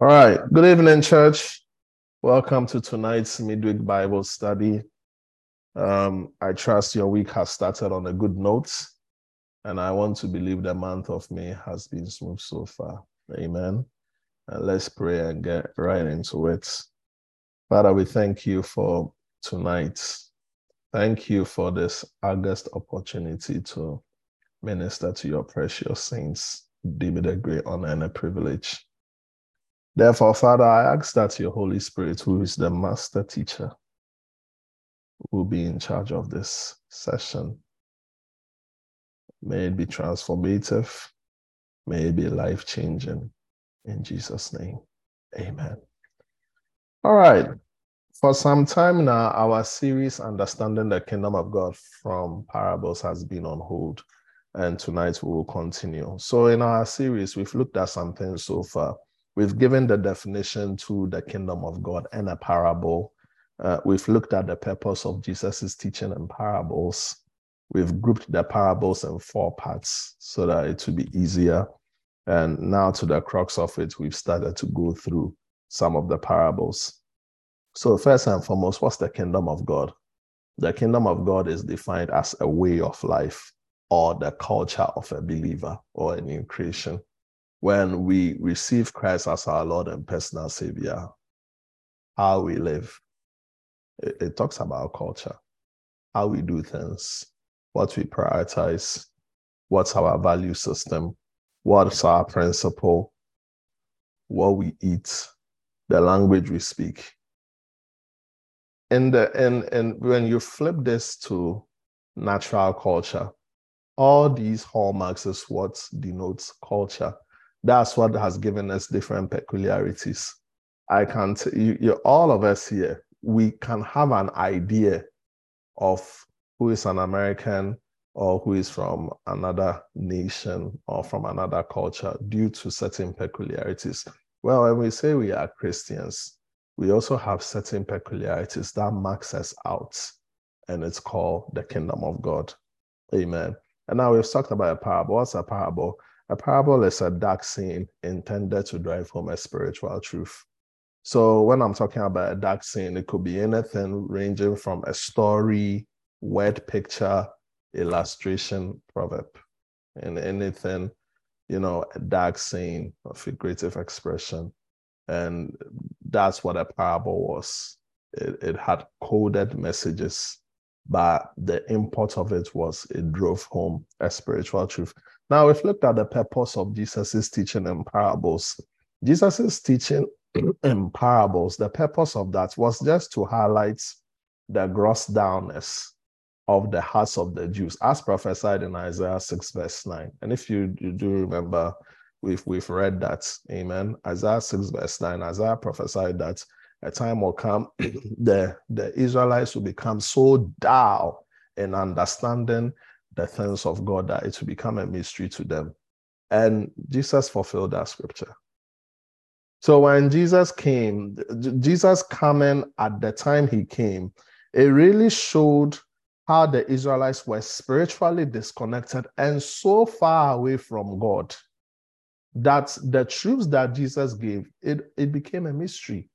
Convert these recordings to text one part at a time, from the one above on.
All right. Good evening, church. Welcome to tonight's midweek Bible study. Um, I trust your week has started on a good note, and I want to believe the month of May has been smooth so far. Amen. And let's pray and get right into it. Father, we thank you for tonight. Thank you for this August opportunity to minister to your precious saints. Give me the great honor and a privilege. Therefore, Father, I ask that your Holy Spirit, who is the master teacher, will be in charge of this session. May it be transformative. May it be life changing. In Jesus' name, amen. All right. For some time now, our series, Understanding the Kingdom of God from Parables, has been on hold. And tonight we will continue. So, in our series, we've looked at some things so far. We've given the definition to the kingdom of God and a parable. Uh, we've looked at the purpose of Jesus' teaching and parables. We've grouped the parables in four parts so that it will be easier. And now, to the crux of it, we've started to go through some of the parables. So, first and foremost, what's the kingdom of God? The kingdom of God is defined as a way of life or the culture of a believer or a new creation when we receive Christ as our Lord and personal Savior, how we live. It, it, talks about culture, how we do things, what we prioritize, what's our value system, what's our principle, what we eat, the language we speak. And, the, and, and when you flip this to natural culture, all these hallmarks is what denotes culture that's what has given us different peculiarities. I can not you, you, all of us here, we can have an idea of who is an American or who is from another nation or from another culture due to certain peculiarities. Well, when we say we are Christians, we also have certain peculiarities that marks us out, and it's called the kingdom of God. Amen. And now we've talked about a parable. What's a parable? A parable is a dark scene intended to drive home a spiritual truth. So when I'm talking about a dark scene, it could be anything ranging from a story, word picture, illustration, proverb, and anything, you know, a dark scene, a figurative expression. And that's what a parable was. It, it had coded messages, but the import of it was it drove home a spiritual truth. Now, we've looked at the purpose of Jesus' teaching in parables. Jesus' teaching in parables, the purpose of that was just to highlight the gross downness of the hearts of the Jews, as prophesied in Isaiah 6, verse 9. And if you, you do remember, we've, we've read that. Amen. Isaiah 6, verse 9, Isaiah prophesied that a time will come, the, the Israelites will become so dull in understanding the things of God that it will become a mystery to them. And Jesus fulfilled that scripture. So when Jesus came, Jesus coming at the time he came, it really showed how the Israelites were spiritually disconnected and so far away from God that the truths that Jesus gave, it, it became a mystery.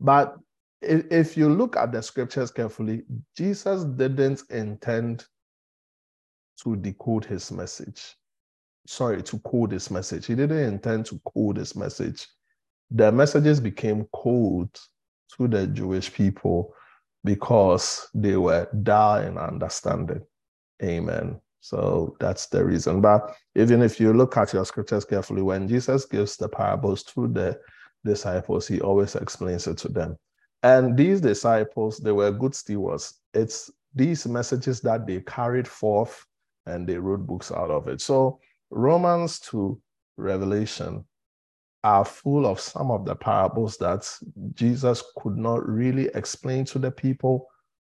But if you look at the scriptures carefully, Jesus didn't intend to decode his message. Sorry, to code his message. He didn't intend to code his message. The messages became code to the Jewish people because they were dull in understanding. Amen. So that's the reason. But even if you look at your scriptures carefully, when Jesus gives the parables to the disciples, he always explains it to them. And these disciples, they were good stewards. It's these messages that they carried forth and they wrote books out of it. So Romans to Revelation are full of some of the parables that Jesus could not really explain to the people,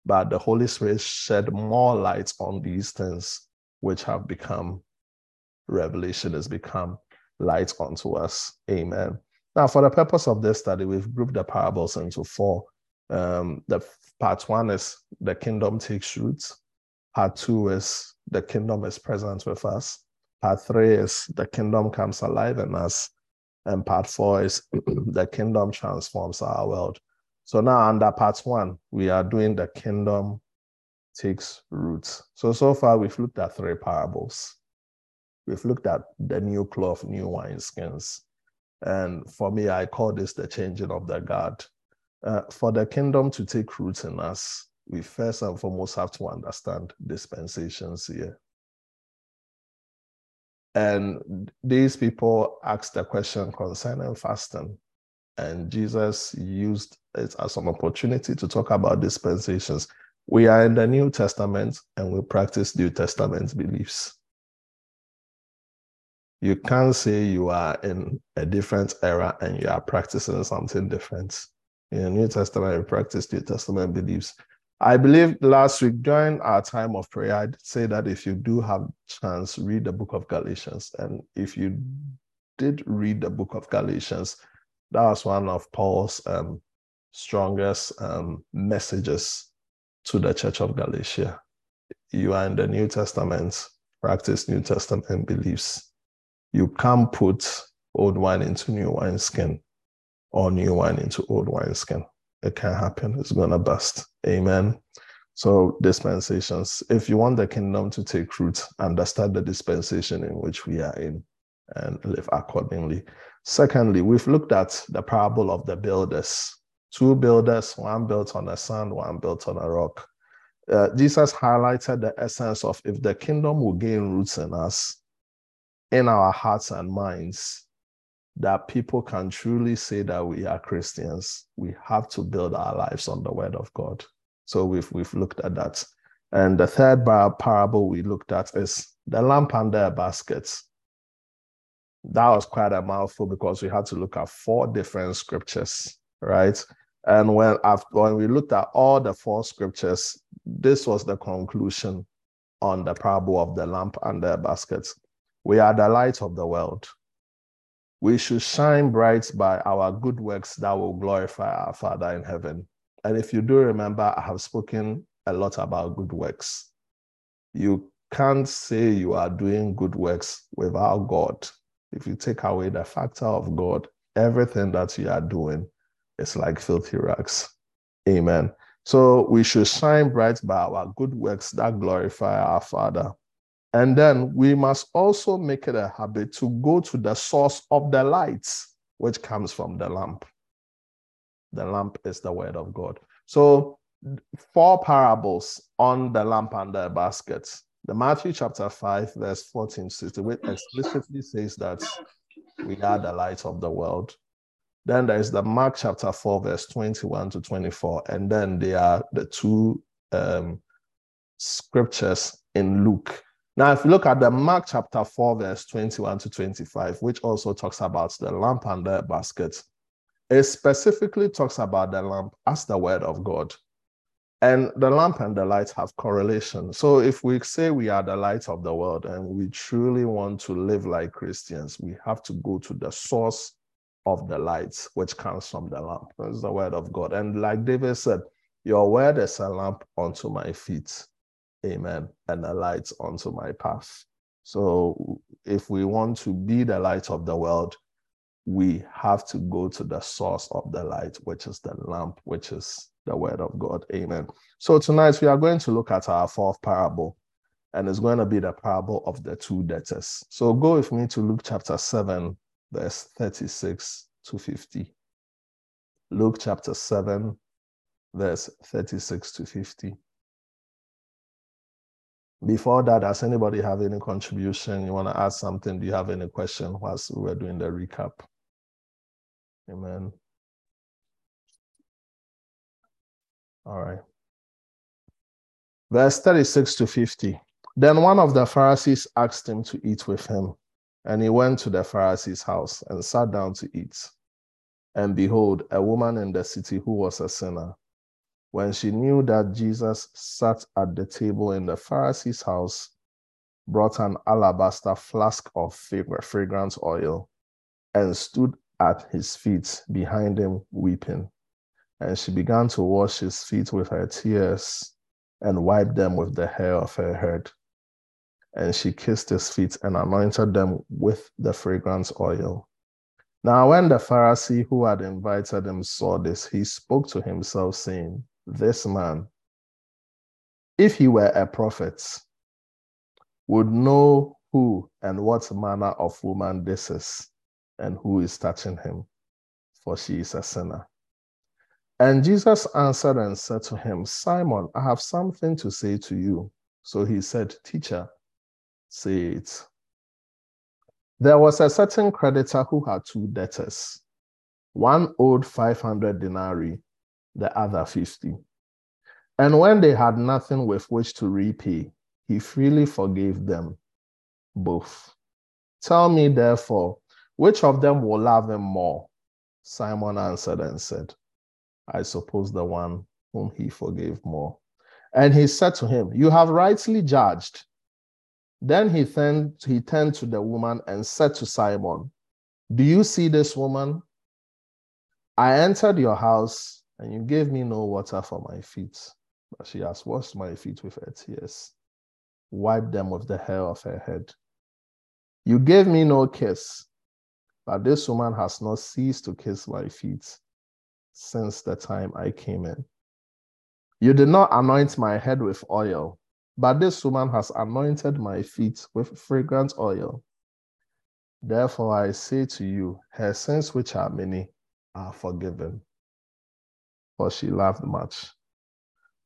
but the Holy Spirit shed more light on these things, which have become revelation, has become light unto us. Amen. Now, for the purpose of this study, we've grouped the parables into four. Um, the part one is the kingdom takes roots. Part two is the kingdom is present with us. Part three is the kingdom comes alive in us. And part four is the kingdom transforms our world. So now under part one, we are doing the kingdom takes roots. So, so far we've looked at three parables. We've looked at the new cloth, new wineskins. And for me, I call this the changing of the guard. Uh, for the kingdom to take roots in us, we first and foremost have to understand dispensations here. And these people asked a question concerning fasting. And Jesus used it as an opportunity to talk about dispensations. We are in the New Testament and we practice New Testament beliefs. You can't say you are in a different era and you are practicing something different. In the New Testament, we practice New Testament beliefs. I believe last week during our time of prayer, I'd say that if you do have chance, read the book of Galatians. And if you did read the book of Galatians, that was one of Paul's um, strongest um, messages to the church of Galatia. You are in the New Testament, practice New Testament beliefs. You can't put old wine into new wineskin or new wine into old wineskin it can happen. It's going to bust. Amen. So, dispensations. If you want the kingdom to take root, understand the dispensation in which we are in and live accordingly. Secondly, we've looked at the parable of the builders two builders, one built on the sand, one built on a rock. Uh, Jesus highlighted the essence of if the kingdom will gain roots in us, in our hearts and minds, that people can truly say that we are Christians, we have to build our lives on the word of God. So we've we've looked at that. And the third parable we looked at is the lamp under a basket. That was quite a mouthful because we had to look at four different scriptures, right? And when after, when we looked at all the four scriptures, this was the conclusion on the parable of the lamp under a basket. We are the light of the world we should shine bright by our good works that will glorify our Father in heaven. And if you do remember, I have spoken a lot about good works. You can't say you are doing good works without God. If you take away the factor of God, everything that you are doing is like filthy rags. Amen. So we should shine bright by our good works that glorify our Father and then we must also make it a habit to go to the source of the light, which comes from the lamp. The lamp is the word of God. So, four parables on the lamp and the basket. The Matthew chapter 5, verse 14 to explicitly says that we are the light of the world. Then there is the Mark chapter 4, verse 21 to 24. And then there are the two um, scriptures in Luke now, if you look at the Mark chapter 4, verse 21 to 25, which also talks about the lamp and the basket, it specifically talks about the lamp as the word of God. And the lamp and the light have correlation. So if we say we are the light of the world and we truly want to live like Christians, we have to go to the source of the light, which comes from the lamp. That's the word of God. And like David said, your word is a lamp unto my feet amen, and a light onto my path. So if we want to be the light of the world, we have to go to the source of the light, which is the lamp, which is the word of God. Amen. So tonight we are going to look at our fourth parable, and it's going to be the parable of the two debtors. So go with me to Luke chapter 7, verse 36 to 50. Luke chapter 7, verse 36 to 50. Before that, does anybody have any contribution? You want to ask something? Do you have any question whilst we were doing the recap? Amen. All right. Verse 36 to 50. Then one of the Pharisees asked him to eat with him. And he went to the Pharisee's house and sat down to eat. And behold, a woman in the city who was a sinner when she knew that Jesus sat at the table in the Pharisee's house, brought an alabaster flask of fragrant oil and stood at his feet behind him, weeping. And she began to wash his feet with her tears and wiped them with the hair of her head. And she kissed his feet and anointed them with the fragrant oil. Now, when the Pharisee who had invited him saw this, he spoke to himself, saying, This man, if he were a prophet, would know who and what manner of woman this is and who is touching him, for she is a sinner. And Jesus answered and said to him, Simon, I have something to say to you. So he said, Teacher, say it. There was a certain creditor who had two debtors. One owed 500 denarii, the other 50. And when they had nothing with which to repay, he freely forgave them both. Tell me, therefore, which of them will love him more? Simon answered and said, I suppose the one whom he forgave more. And he said to him, You have rightly judged. Then he turned, he turned to the woman and said to Simon, Do you see this woman? I entered your house and you gave me no water for my feet, but she has washed my feet with her tears, wiped them with the hair of her head. You gave me no kiss, but this woman has not ceased to kiss my feet since the time I came in. You did not anoint my head with oil, but this woman has anointed my feet with fragrant oil. Therefore, I say to you, her sins, which are many, are forgiven, for she loved much.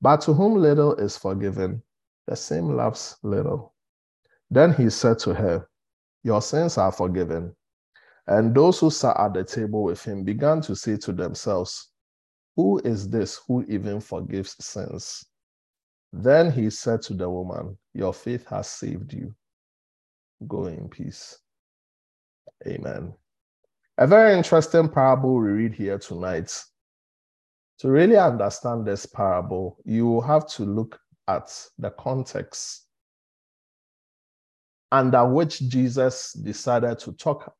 But to whom little is forgiven, the same loves little. Then he said to her, Your sins are forgiven. And those who sat at the table with him began to say to themselves, Who is this who even forgives sins? Then he said to the woman, Your faith has saved you. Go in peace. Amen. A very interesting parable we read here tonight. To really understand this parable, you have to look at the context under which Jesus decided to talk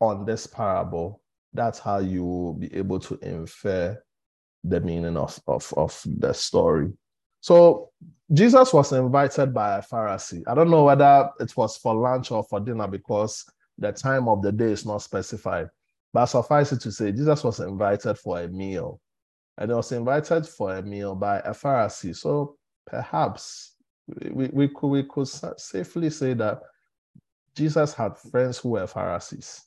on this parable, that's how you will be able to infer the meaning of, of, of the story. So Jesus was invited by a Pharisee. I don't know whether it was for lunch or for dinner because the time of the day is not specified. But suffice it to say, Jesus was invited for a meal. And he was invited for a meal by a Pharisee. So perhaps we, we, could, we could safely say that Jesus had friends who were Pharisees.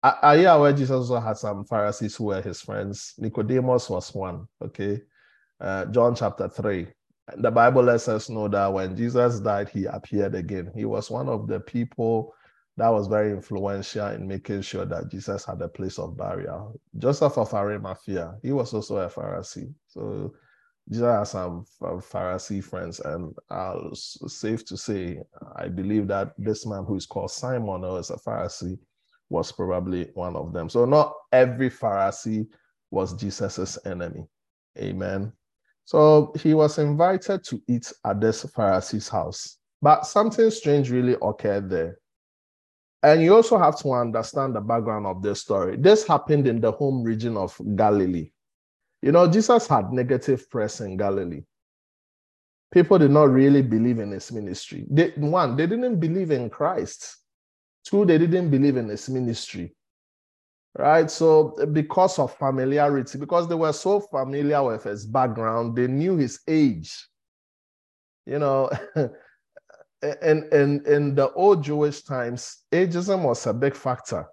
Are you aware Jesus also had some Pharisees who were his friends? Nicodemus was one, okay? Uh, John chapter 3. The Bible lets us know that when Jesus died, he appeared again. He was one of the people that was very influential in making sure that Jesus had a place of burial. Joseph of Arimathea, he was also a Pharisee. So Jesus has some Pharisee friends, and uh, safe to say, I believe that this man who is called Simon, who is a Pharisee, was probably one of them. So not every Pharisee was Jesus's enemy. Amen. So he was invited to eat at this Pharisee's house. But something strange really occurred there. And you also have to understand the background of this story. This happened in the home region of Galilee. You know, Jesus had negative press in Galilee. People did not really believe in his ministry. They, one, they didn't believe in Christ. Two, they didn't believe in his ministry. Right? So, because of familiarity, because they were so familiar with his background, they knew his age. You know, in, in, in the old Jewish times, ageism was a big factor.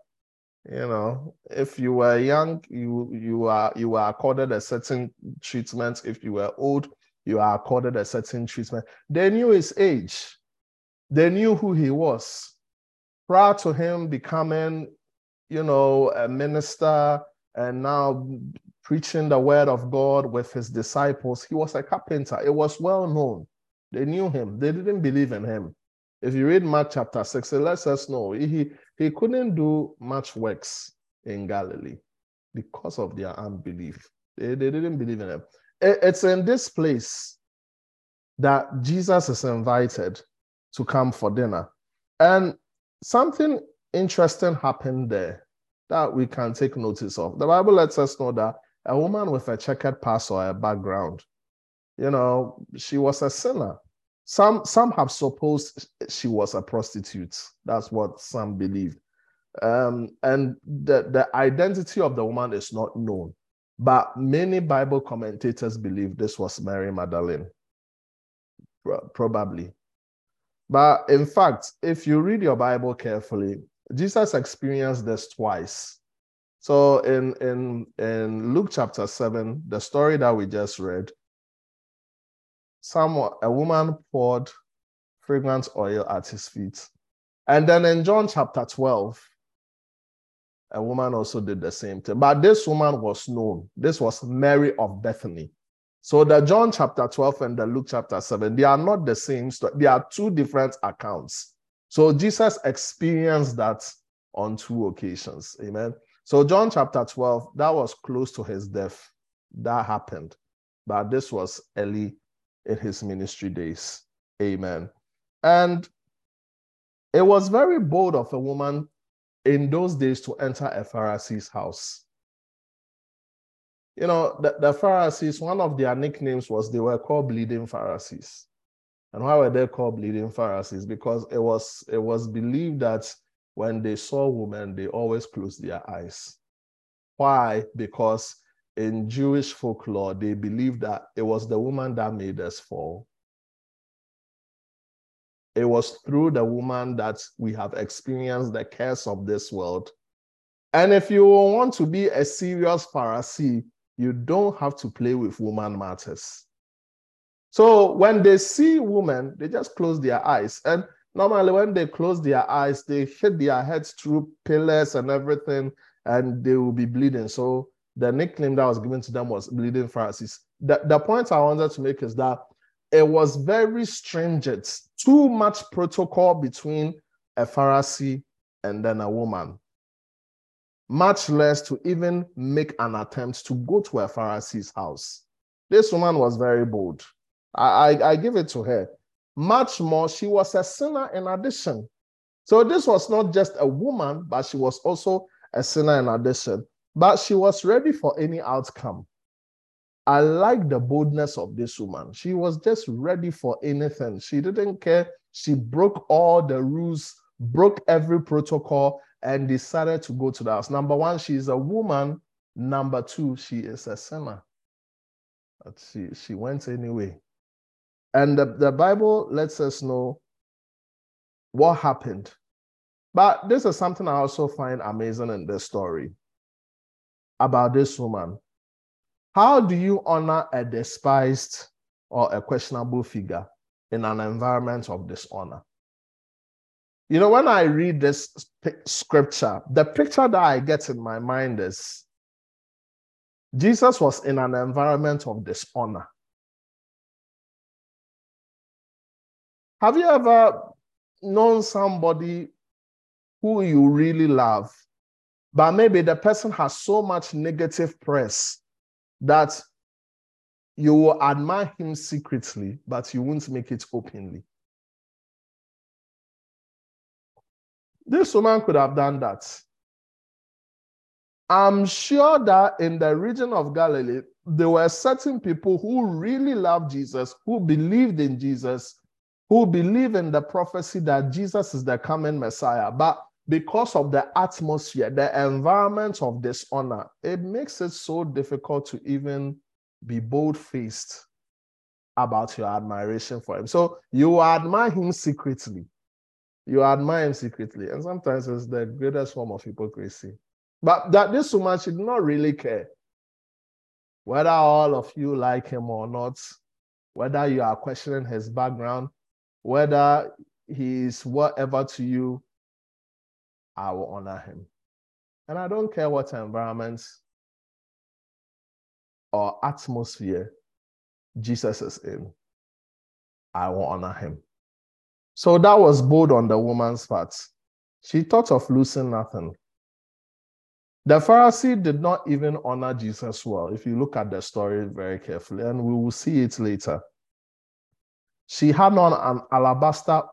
You know, if you were young, you you are you were accorded a certain treatment. If you were old, you are accorded a certain treatment. They knew his age. They knew who he was prior to him becoming, you know, a minister and now preaching the word of God with his disciples, he was a carpenter. It was well known. They knew him. They didn't believe in him. If you read Mark chapter 6, it lets us know he, he couldn't do much works in Galilee because of their unbelief. They, they didn't believe in him. It, it's in this place that Jesus is invited to come for dinner. And something interesting happened there that we can take notice of. The Bible lets us know that a woman with a checkered past or a background, you know, she was a sinner. Some some have supposed she was a prostitute. That's what some believe. Um, and the, the identity of the woman is not known. But many Bible commentators believe this was Mary Magdalene. Probably. But in fact, if you read your Bible carefully, Jesus experienced this twice. So in, in, in Luke chapter 7, the story that we just read, someone, a woman poured fragrant oil at his feet. And then in John chapter 12, a woman also did the same thing. But this woman was known. This was Mary of Bethany. So the John chapter 12 and the Luke chapter 7, they are not the same story. They are two different accounts. So Jesus experienced that on two occasions. Amen. So John chapter 12, that was close to his death. That happened. But this was early in his ministry days. Amen. And it was very bold of a woman in those days to enter a Pharisee's house. You know, the, the Pharisees, one of their nicknames was they were called bleeding Pharisees. And why were they called bleeding Pharisees? Because it was it was believed that when they saw women, they always closed their eyes. Why? Because in Jewish folklore, they believe that it was the woman that made us fall. It was through the woman that we have experienced the curse of this world. And if you want to be a serious Pharisee, you don't have to play with woman matters. So when they see women, they just close their eyes. And normally, when they close their eyes, they hit their heads through pillars and everything, and they will be bleeding. So the nickname that was given to them was bleeding Pharisees. The, the point I wanted to make is that it was very stringent, too much protocol between a Pharisee and then a woman. Much less to even make an attempt to go to a Pharisee's house. This woman was very bold. I, I, I give it to her. Much more, she was a sinner in addition. So this was not just a woman, but she was also a sinner in addition. But she was ready for any outcome. I like the boldness of this woman. She was just ready for anything. She didn't care. She broke all the rules, broke every protocol, and decided to go to the house. Number one, she's a woman. Number two, she is a sinner. But she, she went anyway. And the, the Bible lets us know what happened. But this is something I also find amazing in this story about this woman. How do you honor a despised or a questionable figure in an environment of dishonor? You know, when I read this scripture, the picture that I get in my mind is Jesus was in an environment of dishonor. Have you ever known somebody who you really love, but maybe the person has so much negative press that you will admire him secretly, but you won't make it openly. This woman could have done that. I'm sure that in the region of Galilee, there were certain people who really loved Jesus, who believed in Jesus, who believe in the prophecy that Jesus is the coming Messiah. But because of the atmosphere, the environment of dishonor, it makes it so difficult to even be bold faced about your admiration for him. So you admire him secretly. You admire him secretly. And sometimes it's the greatest form of hypocrisy. But that this woman should not really care whether all of you like him or not, whether you are questioning his background, whether he is whatever to you, I will honor him. And I don't care what environment or atmosphere Jesus is in, I will honor him. So that was bold on the woman's part. She thought of losing nothing. The Pharisee did not even honor Jesus well, if you look at the story very carefully, and we will see it later. She had on an alabaster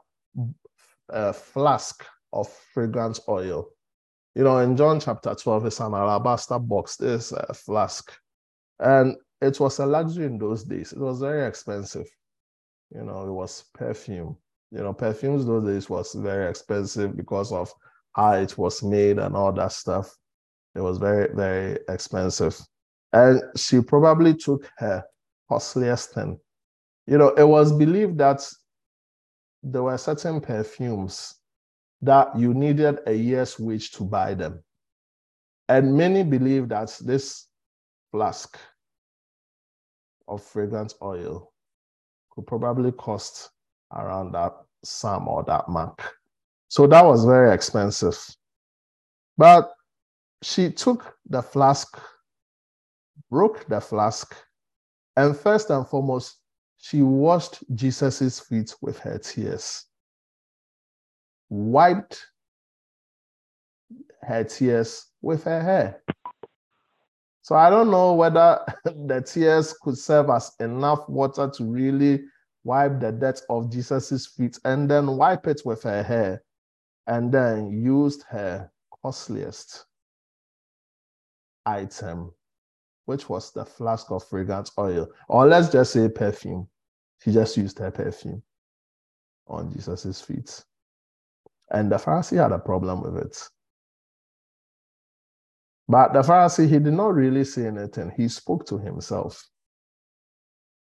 uh, flask of fragrance oil. You know, in John chapter 12, it's an alabaster box, this a flask. And it was a luxury in those days. It was very expensive. You know, it was perfume. You know, perfumes those days was very expensive because of how it was made and all that stuff. It was very, very expensive. And she probably took her costliest thing. You know, it was believed that there were certain perfumes that you needed a year's wage to buy them. And many believe that this flask of fragrance oil could probably cost around that sum or that mark. So that was very expensive. But she took the flask, broke the flask, and first and foremost, she washed Jesus' feet with her tears, wiped her tears with her hair. So I don't know whether the tears could serve as enough water to really wipe the dirt of Jesus's feet and then wipe it with her hair and then used her costliest item, which was the flask of fragrance oil, or let's just say perfume. She just used her perfume on Jesus's feet. And the Pharisee had a problem with it. But the Pharisee, he did not really say anything. He spoke to himself.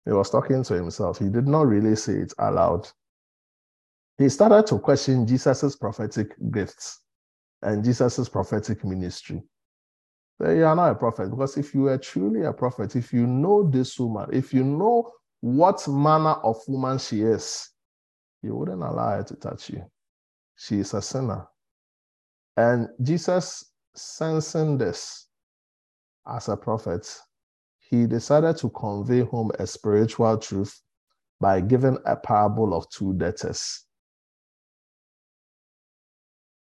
He was talking to himself. He did not really say it aloud. He started to question Jesus's prophetic gifts and Jesus's prophetic ministry. But you are not a prophet because if you were truly a prophet, if you know this woman, if you know what manner of woman she is, you wouldn't allow her to touch you. She is a sinner. And Jesus sensing this as a prophet, he decided to convey home a spiritual truth by giving a parable of two debtors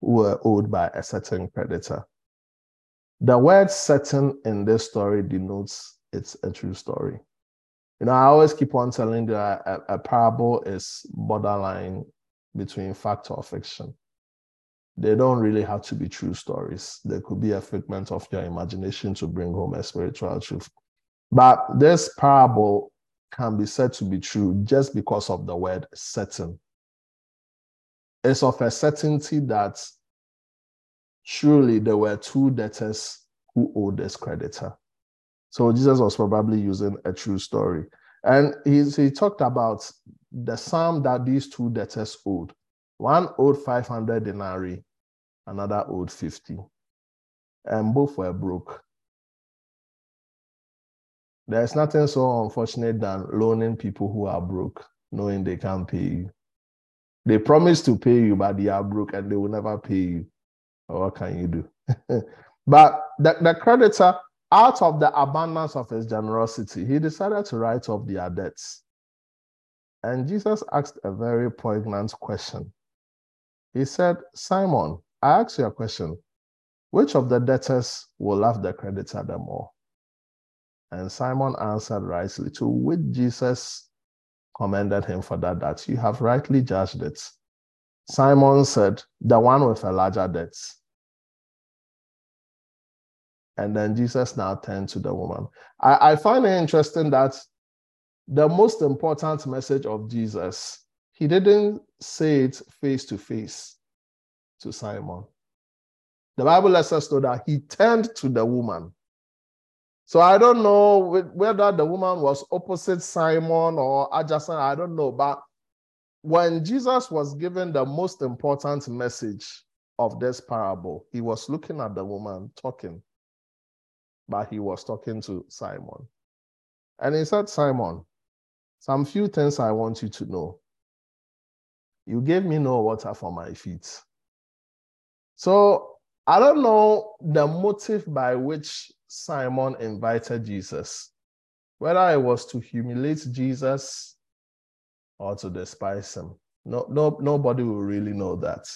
who were owed by a certain creditor. The word certain in this story denotes it's a true story. You know, I always keep on telling you that a, a parable is borderline between fact or fiction they don't really have to be true stories. They could be a figment of your imagination to bring home a spiritual truth. But this parable can be said to be true just because of the word certain. It's of a certainty that surely there were two debtors who owed this creditor. So Jesus was probably using a true story. And he, he talked about the sum that these two debtors owed. One owed 500 denarii, another owed 50. And both were broke. There's nothing so unfortunate than loaning people who are broke, knowing they can't pay you. They promise to pay you, but they are broke and they will never pay you. What can you do? but the, the creditor, out of the abundance of his generosity, he decided to write off their debts. And Jesus asked a very poignant question. He said, Simon, I ask you a question. Which of the debtors will love the creditor the more? And Simon answered rightly, to which Jesus commended him for that, that you have rightly judged it. Simon said, the one with a larger debt. And then Jesus now turned to the woman. I, I find it interesting that the most important message of Jesus, he didn't say it face to face to Simon. The Bible lets us know that he turned to the woman. So I don't know whether the woman was opposite Simon or adjacent, I don't know. But when Jesus was given the most important message of this parable, he was looking at the woman talking, but he was talking to Simon. And he said, Simon, some few things I want you to know. You gave me no water for my feet. So I don't know the motive by which Simon invited Jesus, whether it was to humiliate Jesus or to despise him. No, no, nobody will really know that.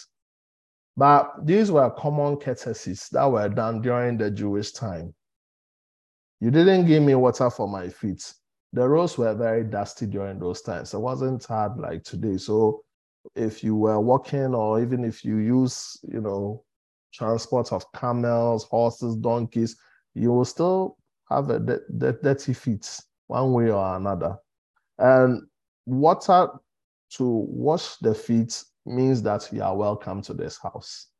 But these were common courtesies that were done during the Jewish time. You didn't give me water for my feet. The roads were very dusty during those times. It wasn't hard like today. So if you were walking or even if you use, you know, transport of camels, horses, donkeys, you will still have a dirty feet one way or another. And water to wash the feet means that you are welcome to this house.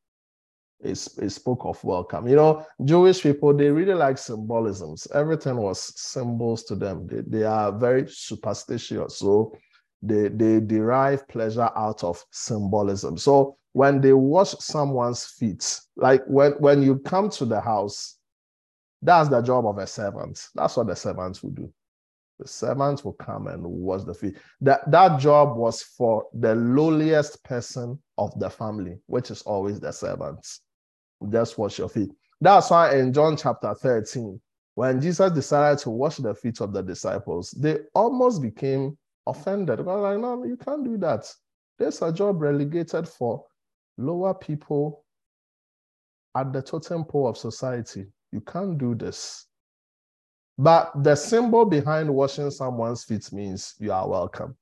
It, spoke of welcome. You know, Jewish people, they really like symbolisms. Everything was symbols to them. They, they are very superstitious. So they, they derive pleasure out of symbolism. So when they wash someone's feet, like when, when you come to the house, that's the job of a servant. That's what the servants will do. The servants will come and wash the feet. That, that job was for the lowliest person of the family, which is always the servants. Just wash your feet. That's why in John chapter 13, when Jesus decided to wash the feet of the disciples, they almost became offended. Because like, no, you can't do that. There's a job relegated for lower people at the totem pole of society. You can't do this. But the symbol behind washing someone's feet means you are welcome.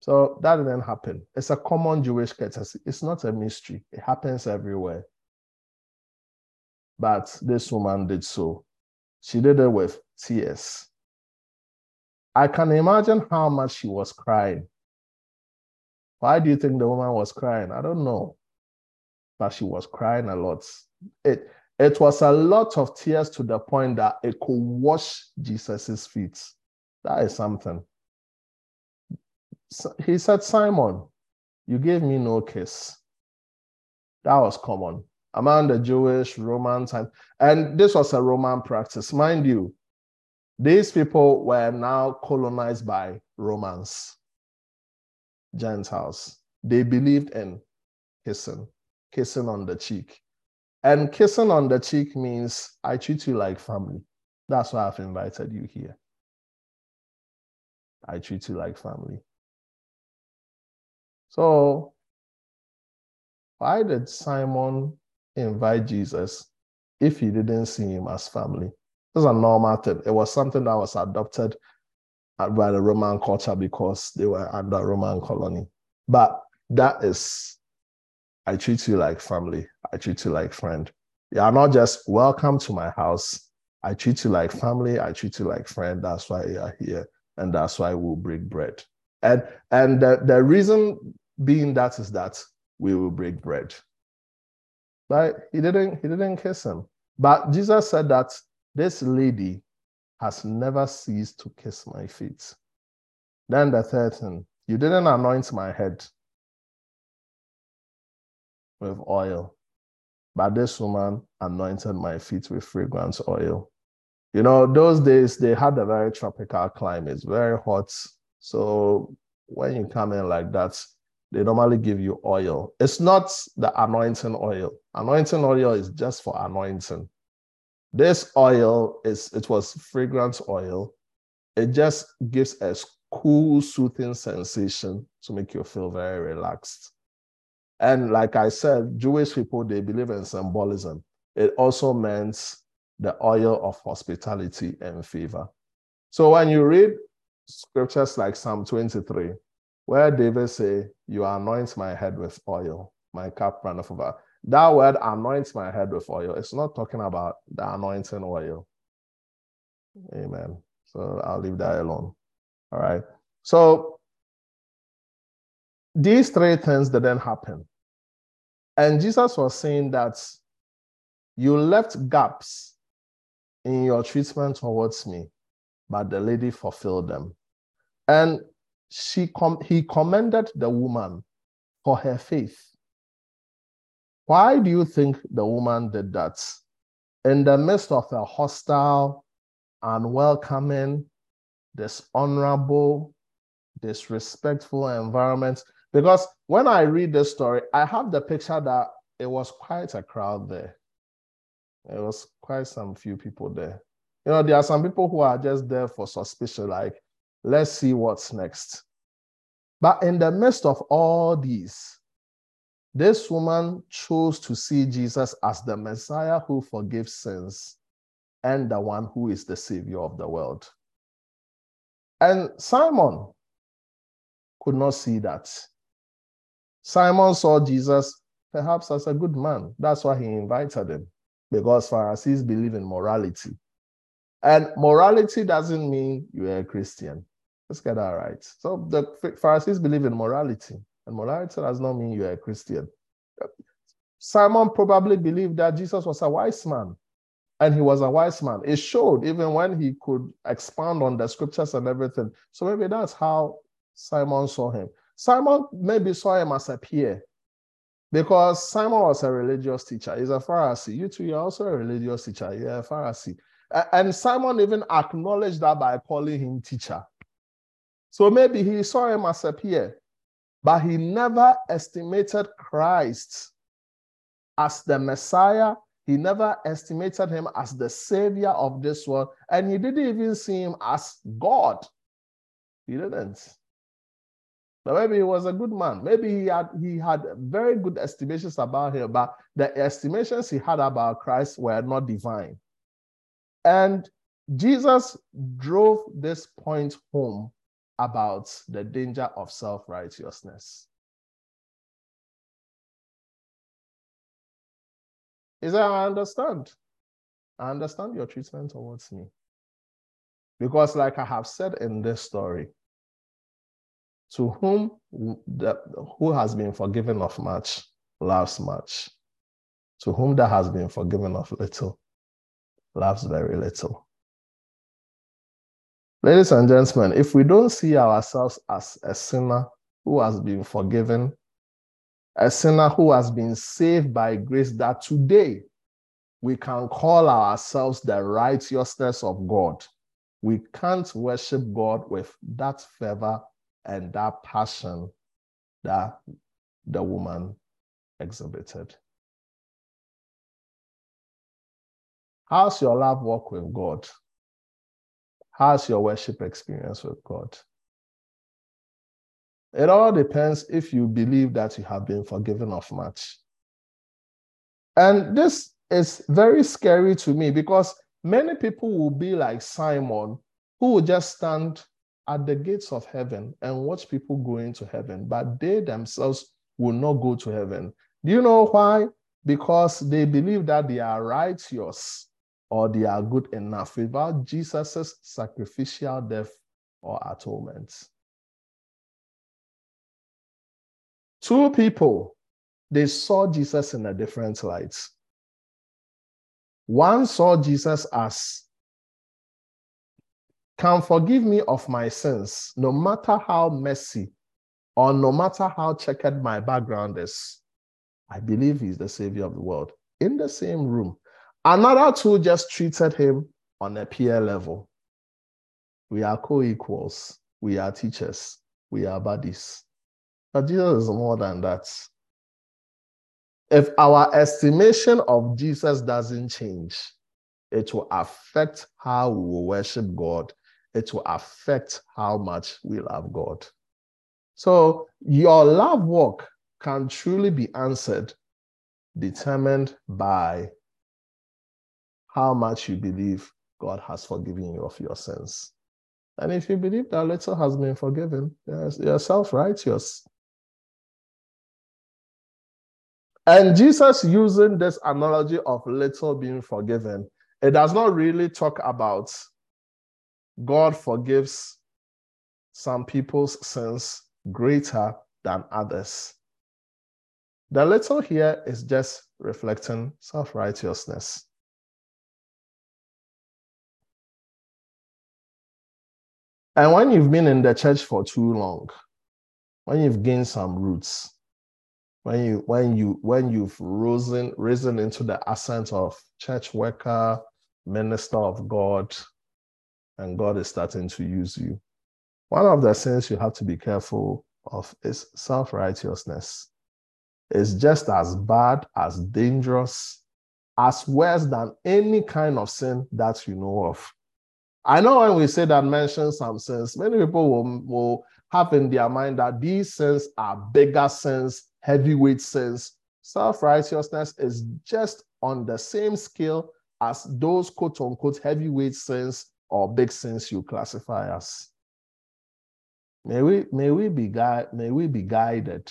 So that didn't happen. It's a common Jewish courtesy. It's not a mystery. It happens everywhere. But this woman did so. She did it with tears. I can imagine how much she was crying. Why do you think the woman was crying? I don't know. But she was crying a lot. It, it was a lot of tears to the point that it could wash Jesus's feet. That is something. He said, Simon, you gave me no kiss. That was common among the Jewish, Roman time. And this was a Roman practice. Mind you, these people were now colonized by Romans, Gentiles. They believed in kissing, kissing on the cheek. And kissing on the cheek means I treat you like family. That's why I've invited you here. I treat you like family. So, why did Simon invite Jesus if he didn't see him as family? This is a normal thing. It was something that was adopted by the Roman culture because they were under Roman colony. But that is, I treat you like family. I treat you like friend. You are not just welcome to my house. I treat you like family. I treat you like friend. That's why you are here. And that's why we'll break bread. And, and the, the reason being that is that we will break bread. But he didn't, he didn't kiss him. But Jesus said that this lady has never ceased to kiss my feet. Then the third thing, you didn't anoint my head with oil, but this woman anointed my feet with fragrance oil. You know, those days they had a very tropical climate, very hot. So when you come in like that, they normally give you oil. It's not the anointing oil. Anointing oil is just for anointing. This oil is it was fragrance oil. It just gives a cool, soothing sensation to make you feel very relaxed. And like I said, Jewish people they believe in symbolism. It also means the oil of hospitality and favor. So when you read scriptures like Psalm 23, where David say, You anoint my head with oil, my cup runneth over. That word anoints my head with oil. It's not talking about the anointing oil. Amen. So I'll leave that alone. All right. So these three things didn't happen. And Jesus was saying that you left gaps in your treatment towards me, but the lady fulfilled them. And she com- he commended the woman for her faith. Why do you think the woman did that? In the midst of a hostile, unwelcoming, dishonorable, disrespectful environment. Because when I read this story, I have the picture that it was quite a crowd there. It was quite some few people there. You know, there are some people who are just there for suspicion, like, let's see what's next. But in the midst of all these, this woman chose to see Jesus as the Messiah who forgives sins and the one who is the Savior of the world. And Simon could not see that. Simon saw Jesus perhaps as a good man. That's why he invited him, because Pharisees believe in morality. And morality doesn't mean you're a Christian. Let's get that right. So the Pharisees believe in morality, and morality does not mean you're a Christian. Simon probably believed that Jesus was a wise man and he was a wise man. It showed even when he could expand on the scriptures and everything. So maybe that's how Simon saw him. Simon maybe saw him as a peer because Simon was a religious teacher. He's a Pharisee. You too, you're also a religious teacher. You're a Pharisee. And Simon even acknowledged that by calling him teacher. So maybe he saw him as a peer, but he never estimated Christ as the Messiah. He never estimated him as the savior of this world. And he didn't even see him as God. He didn't. But maybe he was a good man. Maybe he had he had very good estimations about him, but the estimations he had about Christ were not divine. And Jesus drove this point home about the danger of self-righteousness. He said, I understand. I understand your treatment towards me. Because, like I have said in this story, to whom the, who has been forgiven of much loves much. To whom that has been forgiven of little loves very little. Ladies and gentlemen, if we don't see ourselves as a sinner who has been forgiven, a sinner who has been saved by grace, that today we can call ourselves the righteousness of God. We can't worship God with that fervor and that passion that the woman exhibited. How's your love walk with God? How's your worship experience with God? It all depends if you believe that you have been forgiven of much. And this is very scary to me because many people will be like Simon, who will just stand at the gates of heaven and watch people go into heaven, but they themselves will not go to heaven. Do you know why? Because they believe that they are righteous or they are good enough without Jesus' sacrificial death or atonement. Two people, they saw Jesus in a different light. One saw Jesus as can forgive me of my sins, no matter how messy or no matter how checkered my background is. I believe he's the savior of the world. In the same room, another two just treated him on a peer level. We are co equals, we are teachers, we are buddies. But Jesus is more than that. If our estimation of Jesus doesn't change, it will affect how we worship God it will affect how much we love God. So your love walk can truly be answered, determined by how much you believe God has forgiven you of your sins. And if you believe that little has been forgiven, you're self righteous. And Jesus using this analogy of little being forgiven, it does not really talk about God forgives some people's sins greater than others. The little here is just reflecting self righteousness. And when you've been in the church for too long, when you've gained some roots, when you when you when you've risen risen into the ascent of church worker, minister of God, and God is starting to use you. One of the things you have to be careful of is self righteousness. It's just as bad, as dangerous, as worse than any kind of sin that you know of. I know when we say that mention some sins, many people will, will have in their mind that these sins are bigger sins, heavyweight sins. Self righteousness is just on the same scale as those quote unquote heavyweight sins or big sins you classify as. May we, may we, be, gui- may we be guided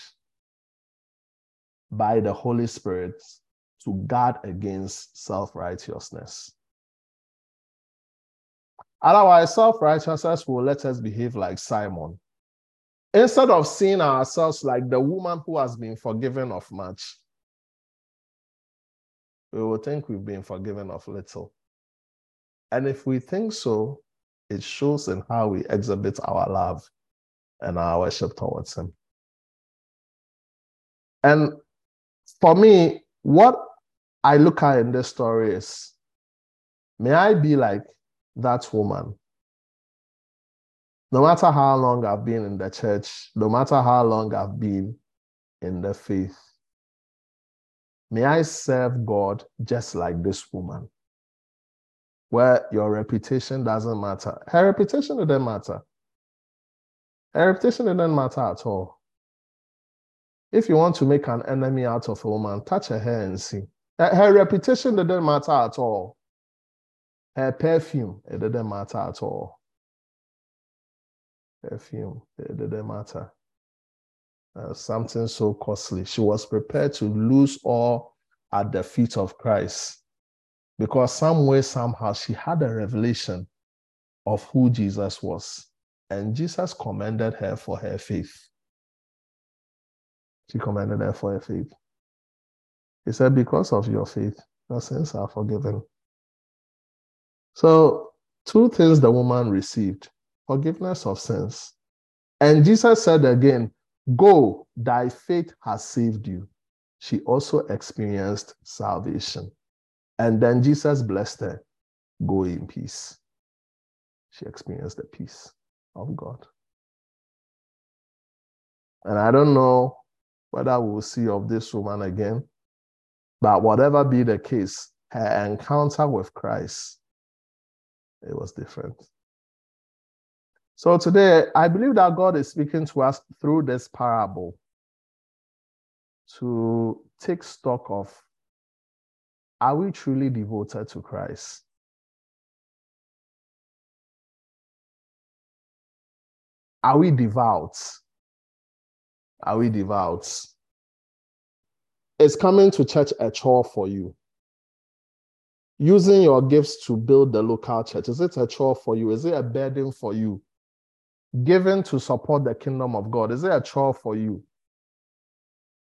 by the Holy Spirit to guard against self righteousness. Otherwise, self righteousness will let us behave like Simon. Instead of seeing ourselves like the woman who has been forgiven of much, we will think we've been forgiven of little. And if we think so, it shows in how we exhibit our love and our worship towards Him. And for me, what I look at in this story is may I be like that woman. No matter how long I've been in the church, no matter how long I've been in the faith, may I serve God just like this woman, where your reputation doesn't matter. Her reputation didn't matter. Her reputation didn't matter at all. If you want to make an enemy out of a woman, touch her hair and see. Her reputation didn't matter at all. Her perfume, it didn't matter at all. Perfume, it didn't matter. Uh, something so costly. She was prepared to lose all at the feet of Christ because some way, somehow, she had a revelation of who Jesus was. And Jesus commended her for her faith. She commended her for her faith. He said, Because of your faith, your sins are forgiven. So, two things the woman received forgiveness of sins. And Jesus said again, Go, thy faith has saved you. She also experienced salvation. And then Jesus blessed her, Go in peace. She experienced the peace of God. And I don't know whether we'll see of this woman again but whatever be the case, her encounter with Christ, it was different. So today, I believe that God is speaking to us through this parable to take stock of are we truly devoted to Christ? Are we devout? Are we devout? Is coming to church a chore for you? Using your gifts to build the local church, is it a chore for you? Is it a burden for you? Giving to support the kingdom of God, is it a chore for you?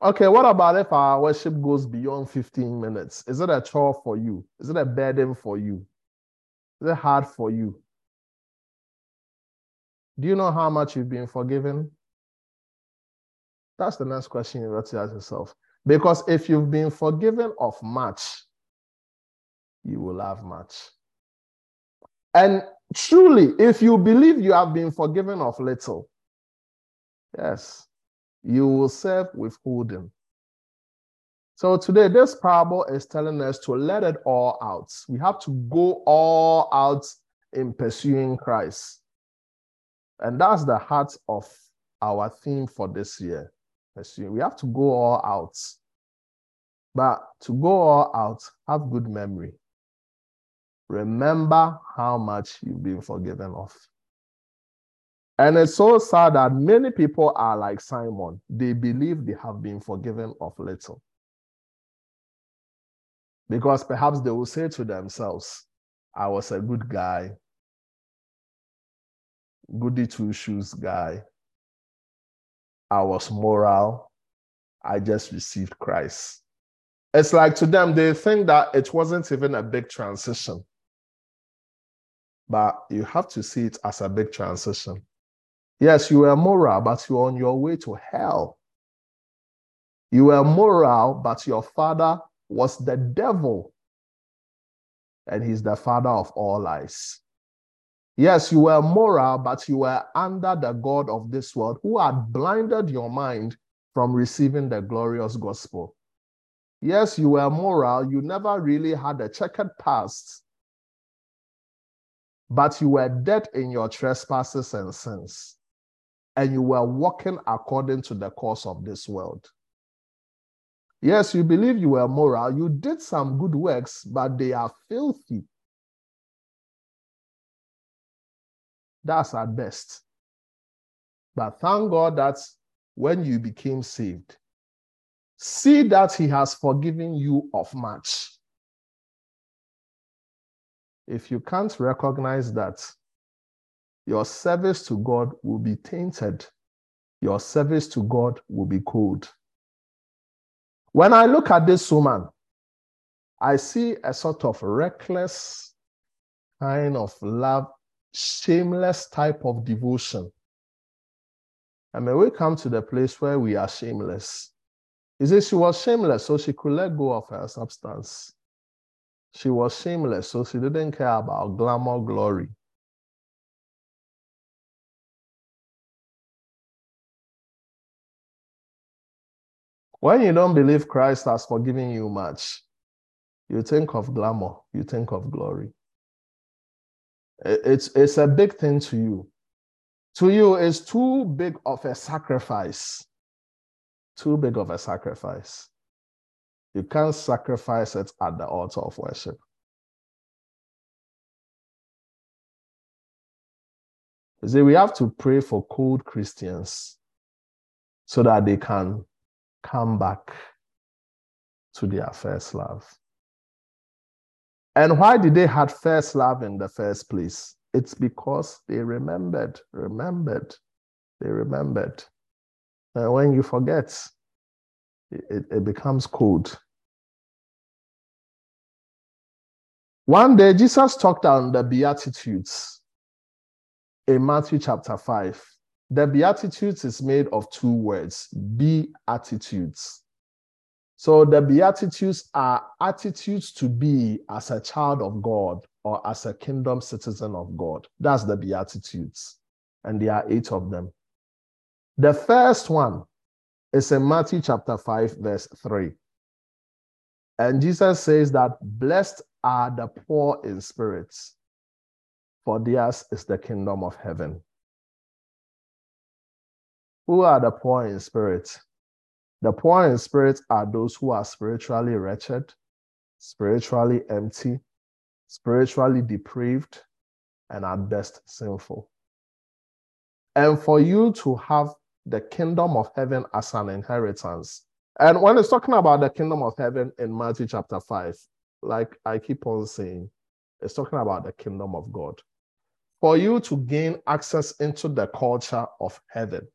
Okay, what about if our worship goes beyond 15 minutes? Is it a chore for you? Is it a burden for you? Is it hard for you? Do you know how much you've been forgiven? That's the next question you have to ask yourself. Because if you've been forgiven of much, you will have much. And truly, if you believe you have been forgiven of little, yes, you will serve withholding. So today, this parable is telling us to let it all out. We have to go all out in pursuing Christ. And that's the heart of our theme for this year. We have to go all out. But to go all out, have good memory. Remember how much you've been forgiven of. And it's so sad that many people are like Simon. They believe they have been forgiven of little. Because perhaps they will say to themselves, I was a good guy, goody two shoes guy. I was moral. I just received Christ. It's like to them, they think that it wasn't even a big transition. But you have to see it as a big transition. Yes, you were moral, but you're on your way to hell. You were moral, but your father was the devil. And he's the father of all lies. Yes, you were moral, but you were under the God of this world who had blinded your mind from receiving the glorious gospel. Yes, you were moral, you never really had a checkered past, but you were dead in your trespasses and sins, and you were walking according to the course of this world. Yes, you believe you were moral, you did some good works, but they are filthy. That's at best. But thank God that when you became saved, see that he has forgiven you of much. If you can't recognize that, your service to God will be tainted. Your service to God will be cold. When I look at this woman, I see a sort of reckless kind of love, shameless type of devotion. And may we come to the place where we are shameless. Is it she was shameless, so she could let go of her substance. She was shameless, so she didn't care about glamour, glory. When you don't believe Christ has forgiven you much, you think of glamour, you think of glory. It's, it's a big thing to you. To you, it's too big of a sacrifice. Too big of a sacrifice. You can't sacrifice it at the altar of worship. You see, we have to pray for cold Christians so that they can come back to their first love. And why did they had first love in the first place? It's because they remembered, remembered, they remembered. And when you forget, it, it becomes cold. One day, Jesus talked on the Beatitudes in Matthew chapter 5. The Beatitudes is made of two words be attitudes. So the Beatitudes are attitudes to be as a child of God or as a kingdom citizen of God. That's the Beatitudes. And there are eight of them. The first one is in Matthew chapter 5, verse 3. And Jesus says that blessed are the poor in spirit, for theirs is the kingdom of heaven. Who are the poor in spirit? The poor in spirit are those who are spiritually wretched, spiritually empty, spiritually depraved, and at best sinful. And for you to have the kingdom of heaven as an inheritance. And when it's talking about the kingdom of heaven in Matthew chapter 5, like I keep on saying, it's talking about the kingdom of God. For you to gain access into the culture of heaven,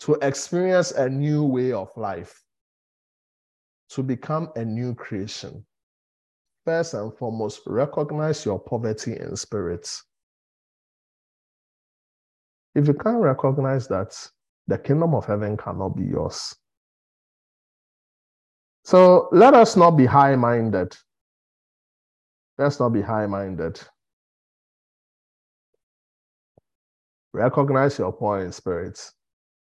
to experience a new way of life, to become a new creation. First and foremost, recognize your poverty in spirit. If you can't recognize that, the kingdom of heaven cannot be yours. So let us not be high minded. Let's not be high minded. Recognize your poor in spirit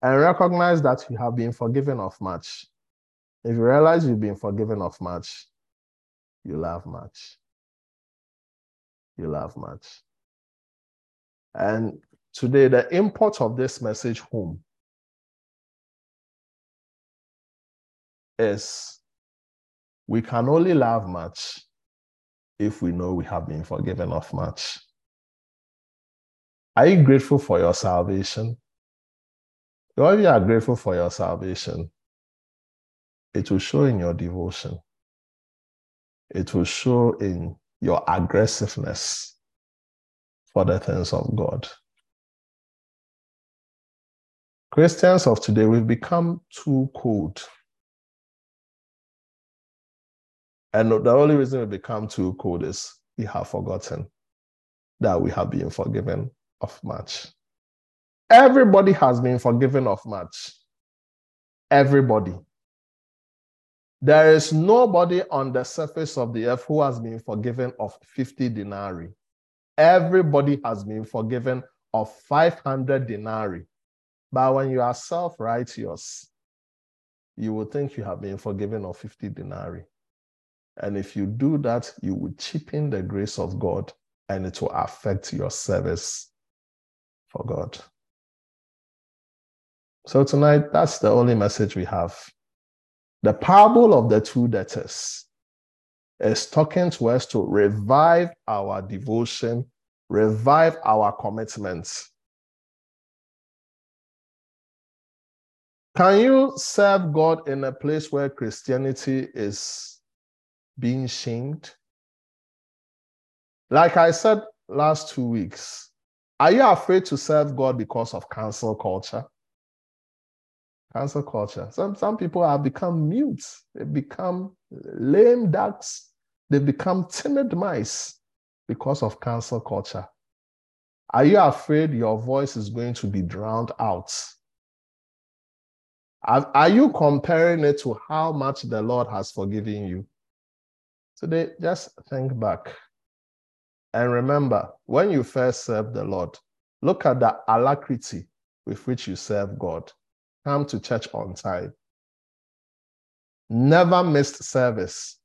and recognize that you have been forgiven of much. If you realize you've been forgiven of much, you love much. You love much. And today, the import of this message home is we can only love much if we know we have been forgiven of much. Are you grateful for your salvation? If you are grateful for your salvation, it will show in your devotion. It will show in your aggressiveness for the things of God. Christians of today, we've become too cold. And the only reason we become too cold is we have forgotten that we have been forgiven of much. Everybody has been forgiven of much. Everybody. There is nobody on the surface of the earth who has been forgiven of 50 denarii. Everybody has been forgiven of 500 denarii. But when you are self righteous, you will think you have been forgiven of 50 denarii. And if you do that, you will cheapen the grace of God and it will affect your service for God. So tonight, that's the only message we have. The parable of the two debtors is talking to us to revive our devotion, revive our commitments. Can you serve God in a place where Christianity is being shamed? Like I said last two weeks, are you afraid to serve God because of cancel culture? Cancel culture. Some, some people have become mute. They become lame ducks. They become timid mice because of cancel culture. Are you afraid your voice is going to be drowned out? Are, are you comparing it to how much the Lord has forgiven you? Today, just think back. And remember, when you first served the Lord, look at the alacrity with which you serve God. Come to church on time. Never missed service.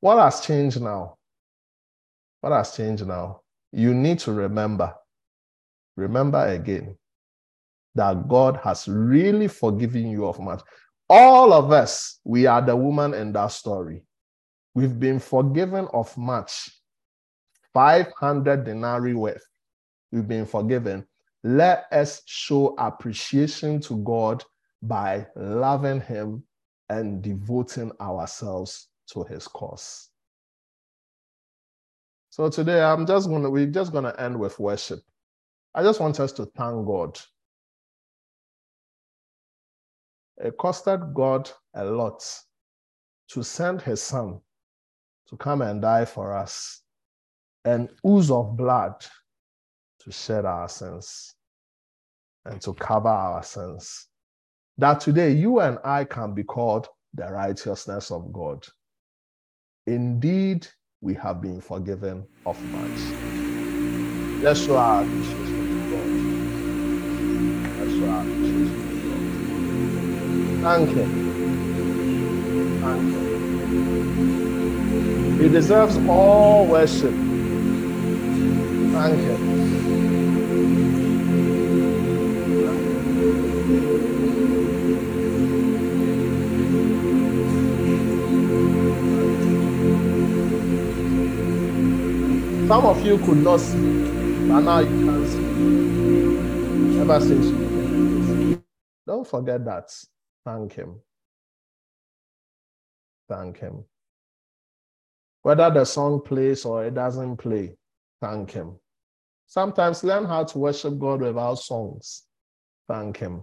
What has changed now? What has changed now? You need to remember, remember again that God has really forgiven you of much. All of us, we are the woman in that story. We've been forgiven of much. 500 denarii worth. We've been forgiven. Let us show appreciation to God by loving Him and devoting ourselves to His cause. So today I'm just gonna we're just gonna end with worship. I just want us to thank God. Costed God a lot to send his son to come and die for us an ooze of blood to shed our sins and to cover our sins that today you and I can be called the righteousness of God. Indeed, we have been forgiven of much. Let's our Thank Him. Thank. He deserves all worship. Thank Him. Some of you could not see, but now you can see. Ever since you don't forget that. Thank Him. Thank Him. Whether the song plays or it doesn't play, thank Him. Sometimes learn how to worship God without songs. Thank Him.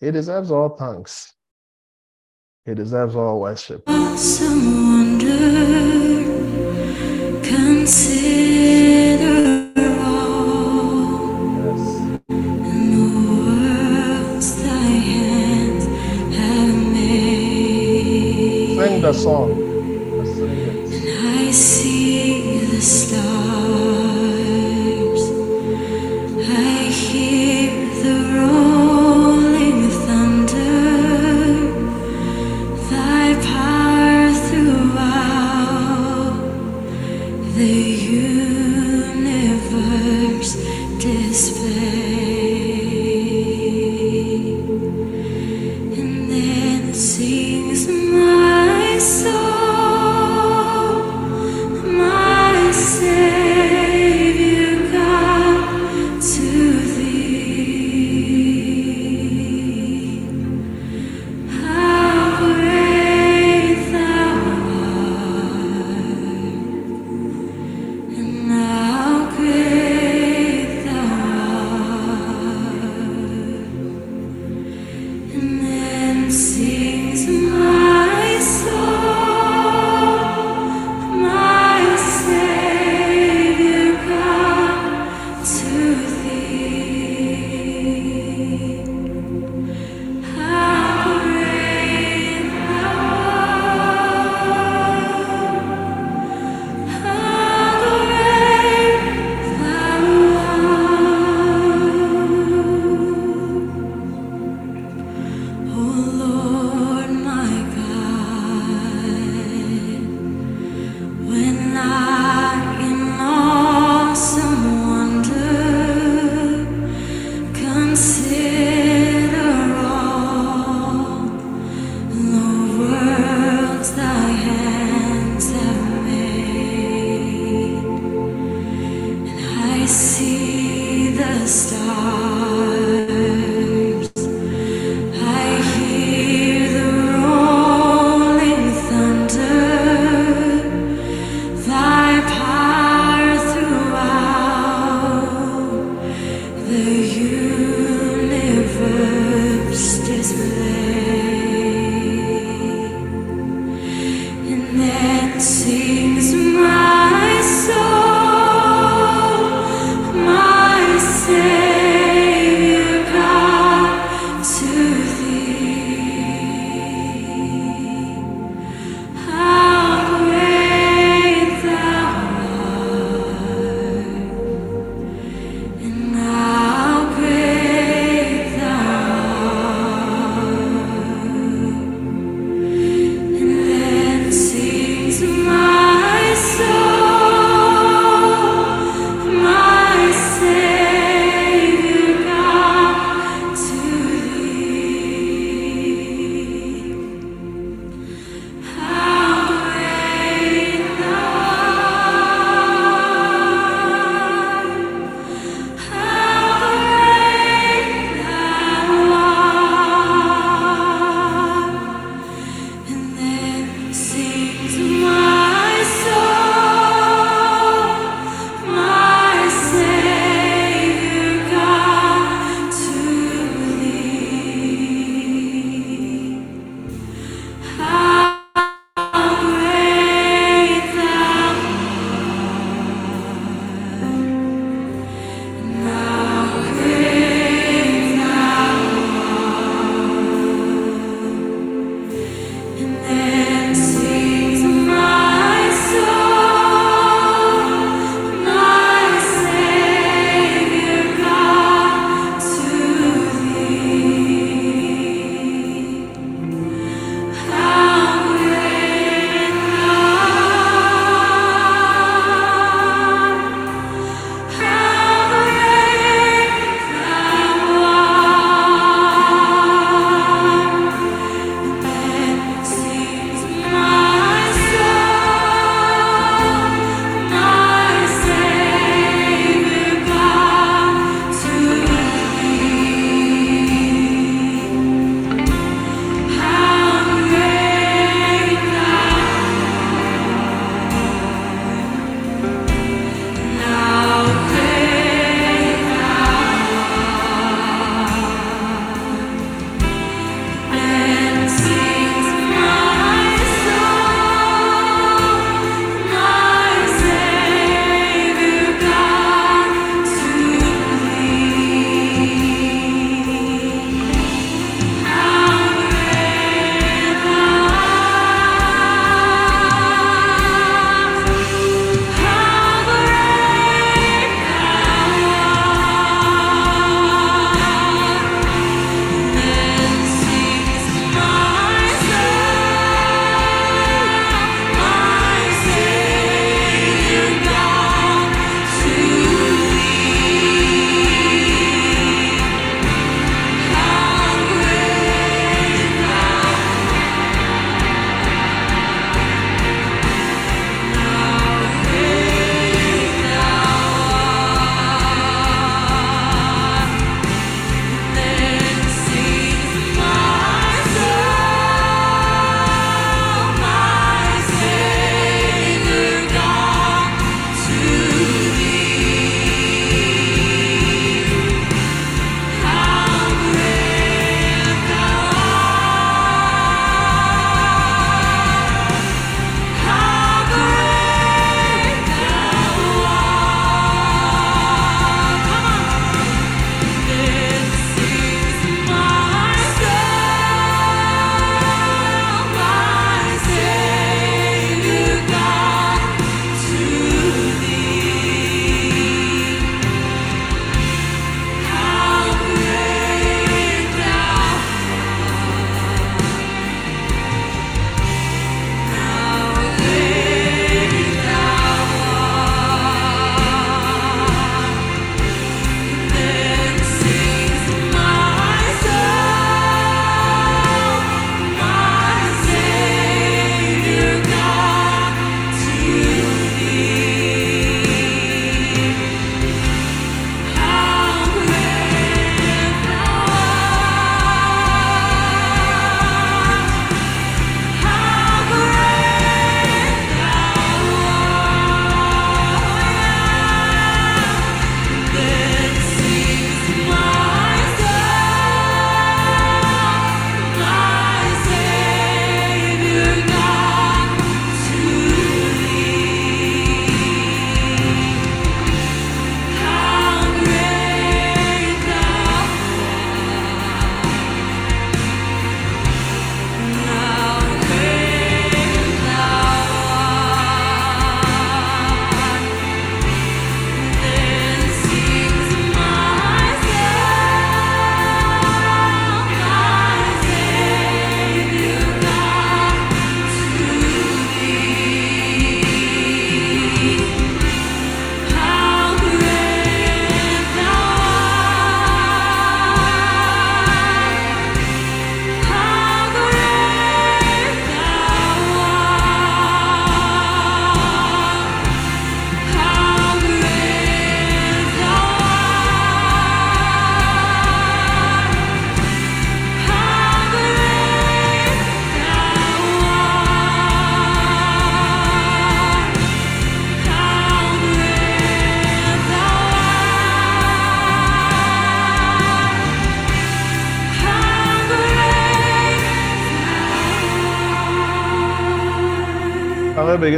He deserves all thanks. He deserves all worship. Awesome the song.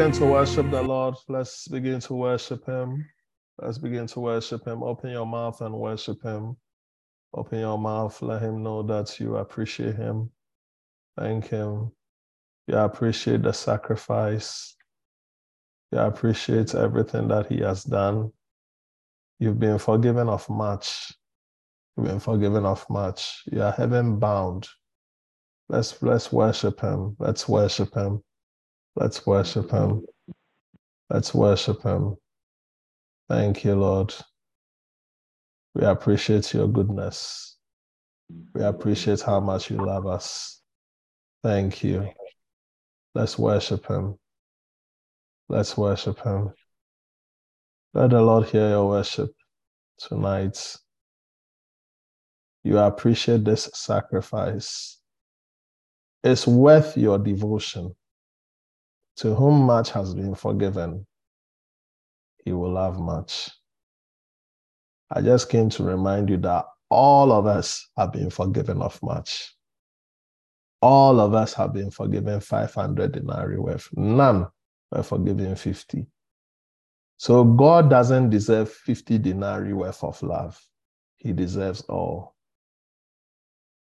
Begin to worship the Lord? Let's begin to worship Him. Let's begin to worship Him. Open your mouth and worship Him. Open your mouth. Let Him know that you appreciate Him. Thank Him. You appreciate the sacrifice. You appreciate everything that He has done. You've been forgiven of much. You've been forgiven of much. You are heaven bound. Let's let's worship Him. Let's worship Him. Let's worship Him. Let's worship Him. Thank you, Lord. We appreciate your goodness. We appreciate how much you love us. Thank you. Let's worship Him. Let's worship Him. Let the Lord hear your worship tonight. You appreciate this sacrifice. It's worth your devotion. To whom much has been forgiven, he will have much. I just came to remind you that all of us have been forgiven of much. All of us have been forgiven 500 denarii worth. None were forgiven 50. So God doesn't deserve 50 denarii worth of love. He deserves all.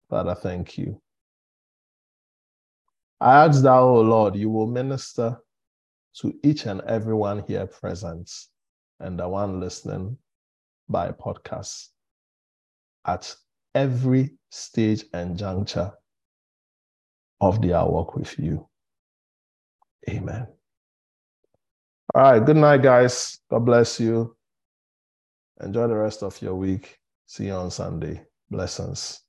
Father, thank you. I ask thou, O Lord, you will minister to each and everyone here present and the one listening by podcast at every stage and juncture of their walk with you. Amen. All right. Good night, guys. God bless you. Enjoy the rest of your week. See you on Sunday. Blessings.